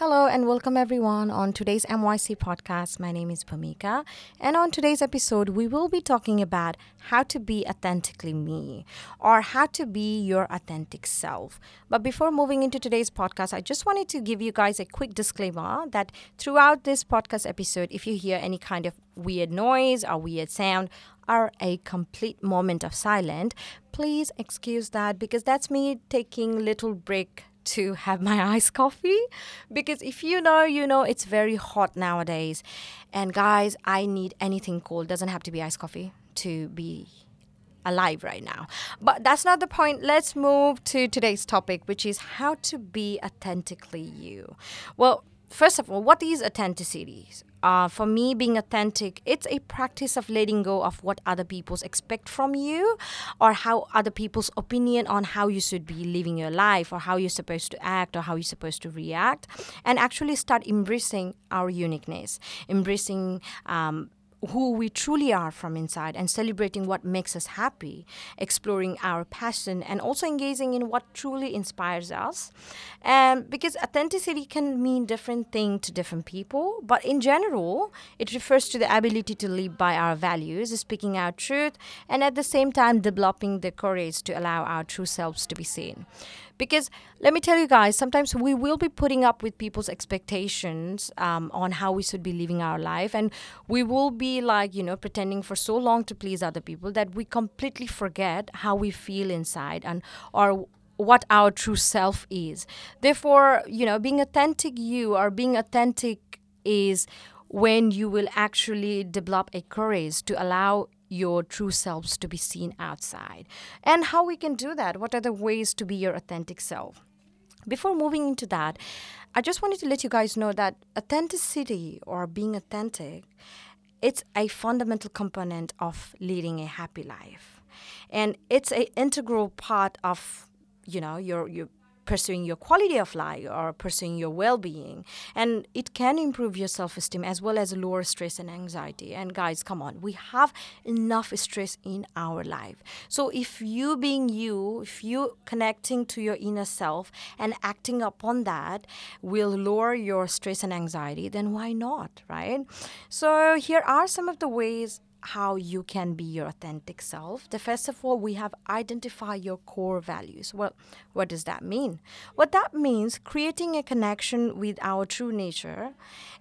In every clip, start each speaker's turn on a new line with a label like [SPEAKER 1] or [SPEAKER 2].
[SPEAKER 1] Hello and welcome everyone on today's MYC podcast. My name is Bhumika, and on today's episode, we will be talking about how to be authentically me or how to be your authentic self. But before moving into today's podcast, I just wanted to give you guys a quick disclaimer that throughout this podcast episode, if you hear any kind of weird noise or weird sound, or a complete moment of silence, please excuse that because that's me taking little break to have my iced coffee. Because if you know you know it's very hot nowadays. And guys i need anything cold doesn't have to be iced coffee to be alive right now. But that's not the point. Let's move to today's topic which is how to be authentically you. Well first of all what is authenticity? Uh, for me, being authentic, it's a practice of letting go of what other people expect from you or how other people's opinion on how you should be living your life or how you're supposed to act or how you're supposed to react and actually start embracing our uniqueness, embracing um, who we truly are from inside and celebrating what makes us happy, exploring our passion, and also engaging in what truly inspires us. And because authenticity can mean different things to different people, but in general, it refers to the ability to live by our values, speaking our truth, and at the same time developing the courage to allow our true selves to be seen. Because let me tell you guys, sometimes we will be putting up with people's expectations um, on how we should be living our life. And we will be like, you know, pretending for so long to please other people that we completely forget how we feel inside and or what our true self is. Therefore, you know, being authentic you or being authentic is when you will actually develop a courage to allow your true selves to be seen outside. And how we can do that? What are the ways to be your authentic self? Before moving into that, I just wanted to let you guys know that authenticity or being authentic, it's a fundamental component of leading a happy life. And it's an integral part of, you know, your your pursuing your quality of life or pursuing your well-being. And it can improve your self-esteem as well as lower stress and anxiety. And guys come on we have enough stress in our life. So if you being you if you connecting to your inner self and acting upon that will lower your stress and anxiety then why not right? So here are some of the ways how you can be your authentic self. The first of all, we have identify your core values. Well, what does that mean? What that means, creating a connection with our true nature.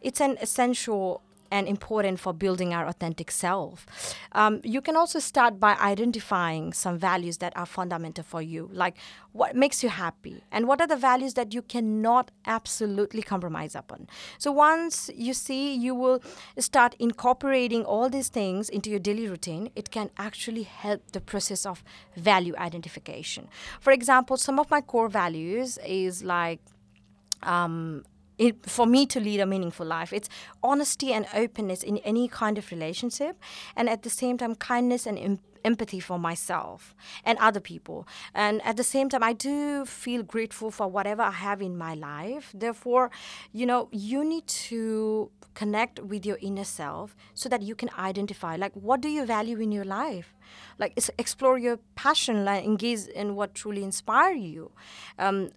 [SPEAKER 1] It's an essential and important for building our authentic self. Um, you can also start by identifying some values that are fundamental for you, like what makes you happy and what are the values that you cannot absolutely compromise upon. So once you see, you will start incorporating all these things into your daily routine, it can actually help the process of value identification. For example, some of my core values is like um, it, for me to lead a meaningful life. It's honesty and openness in any kind of relationship, and at the same time, kindness and em- empathy for myself and other people. And at the same time, I do feel grateful for whatever I have in my life. Therefore, you know, you need to connect with your inner self so that you can identify like what do you value in your life like explore your passion like engage in what truly inspire you um,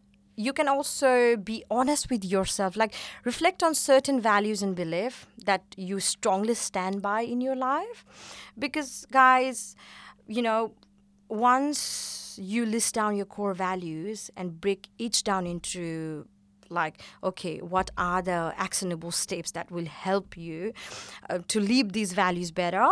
[SPEAKER 1] you can also be honest with yourself. Like reflect on certain values and belief that you strongly stand by in your life. Because guys you know once you list down your core values and break each down into like okay what are the actionable steps that will help you uh, to live these values better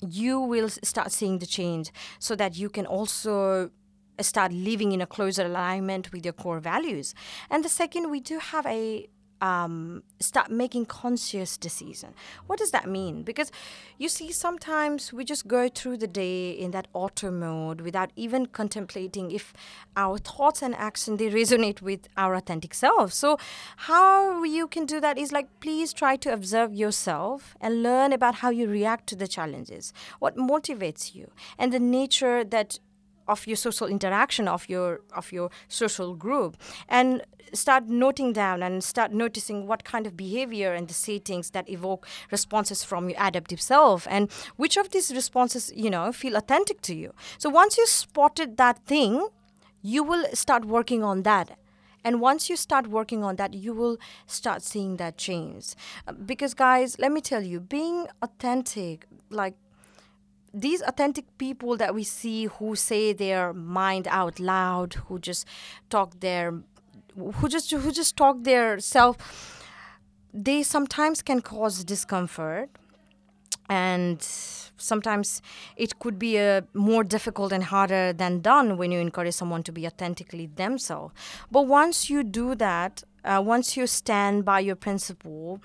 [SPEAKER 1] you will start seeing the change so that you can also start living in a closer alignment with your core values. And the second, we do have a um, start making conscious decision. What does that mean? Because you see, sometimes we just go through the day in that auto mode without even contemplating if our thoughts and action they resonate with our authentic self. So how you can do that is like please try to observe yourself and learn about how you react to the challenges, what motivates you, and the nature that of your social interaction of your of your social group and start noting down and start noticing what kind of behavior and the settings that evoke responses from your adaptive self and which of these responses you know feel authentic to you. So once you spotted that thing you will start working on that. And once you start working on that you will start seeing that change. Uh, because guys let me tell you being authentic like these authentic people that we see who say their mind out loud who just talk their who just who just talk their self they sometimes can cause discomfort. And sometimes it could be a more difficult and harder than done when you encourage someone to be authentically themselves. But once you do that uh, once you stand by your principle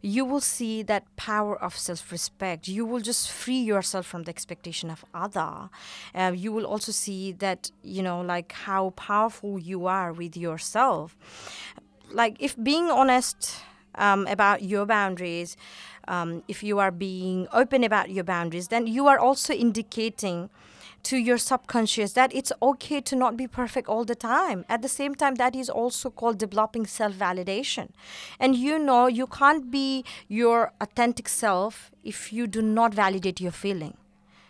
[SPEAKER 1] you will see that power of self-respect. You will just free yourself from the expectation of other. Uh, you will also see that you know like how powerful you are with yourself. Like if being honest um, about your boundaries um, if you are being open about your boundaries, then you are also indicating to your subconscious that it's okay to not be perfect all the time. At the same time, that is also called developing self validation. And you know, you can't be your authentic self if you do not validate your feeling.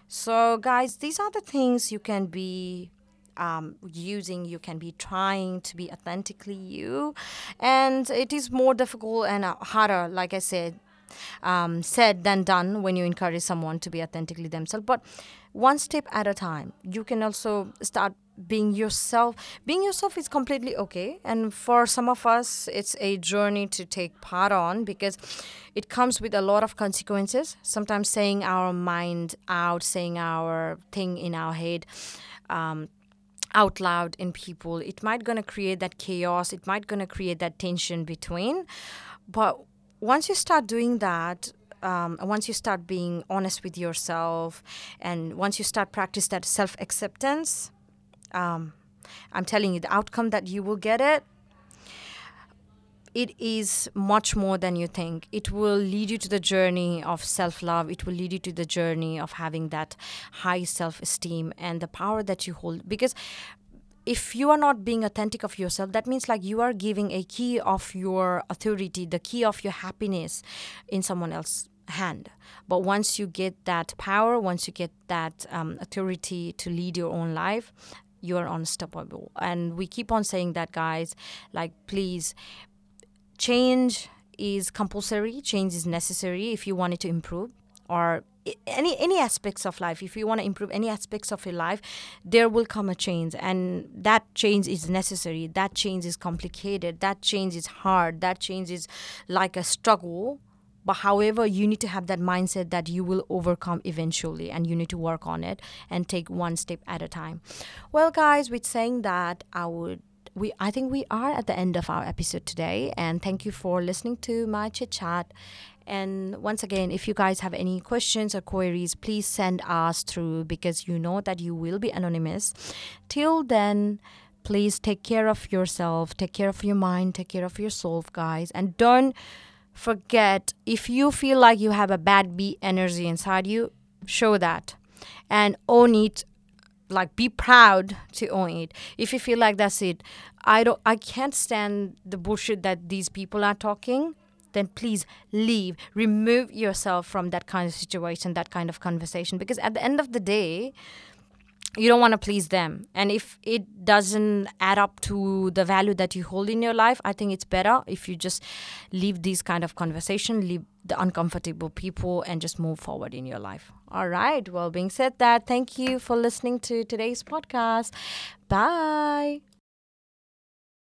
[SPEAKER 1] So, guys, these are the things you can be um, using, you can be trying to be authentically you. And it is more difficult and uh, harder, like I said, um, said than done when you encourage someone to be authentically themselves. But one step at a time, you can also start being yourself. Being yourself is completely okay. And for some of us, it's a journey to take part on because it comes with a lot of consequences. Sometimes saying our mind out, saying our thing in our head. Um, out loud in people it might gonna create that chaos it might gonna create that tension between but once you start doing that um, once you start being honest with yourself and once you start practice that self-acceptance um, i'm telling you the outcome that you will get it it is much more than you think. It will lead you to the journey of self love. It will lead you to the journey of having that high self esteem and the power that you hold. Because if you are not being authentic of yourself that means like you are giving a key of your authority the key of your happiness in someone else's hand. But once you get that power once you get that um, authority to lead your own life you are unstoppable. And we keep on saying that guys like please change is compulsory change is necessary if you want it to improve or any any aspects of life if you want to improve any aspects of your life there will come a change and that change is necessary. That change is complicated. That change is hard. That change is like a struggle. But however you need to have that mindset that you will overcome eventually and you need to work on it and take one step at a time. Well guys with saying that i would we I think we are at the end of our episode today and thank you for listening to my chit chat and once again, if you guys have any questions or queries, please send us through because you know that you will be anonymous. Till then, please take care of yourself, take care of your mind, take care of your soul, guys. And don't forget if you feel like you have a bad bee energy inside you, show that and own it like be proud to own it if you feel like that's it i don't i can't stand the bullshit that these people are talking then please leave. Remove yourself from that kind of situation, that kind of conversation. Because at the end of the day, you don't want to please them. And if it doesn't add up to the value that you hold in your life, I think it's better if you just leave these kind of conversation, leave the uncomfortable people and just move forward in your life. All right. Well, being said that, thank you for listening to today's podcast. Bye.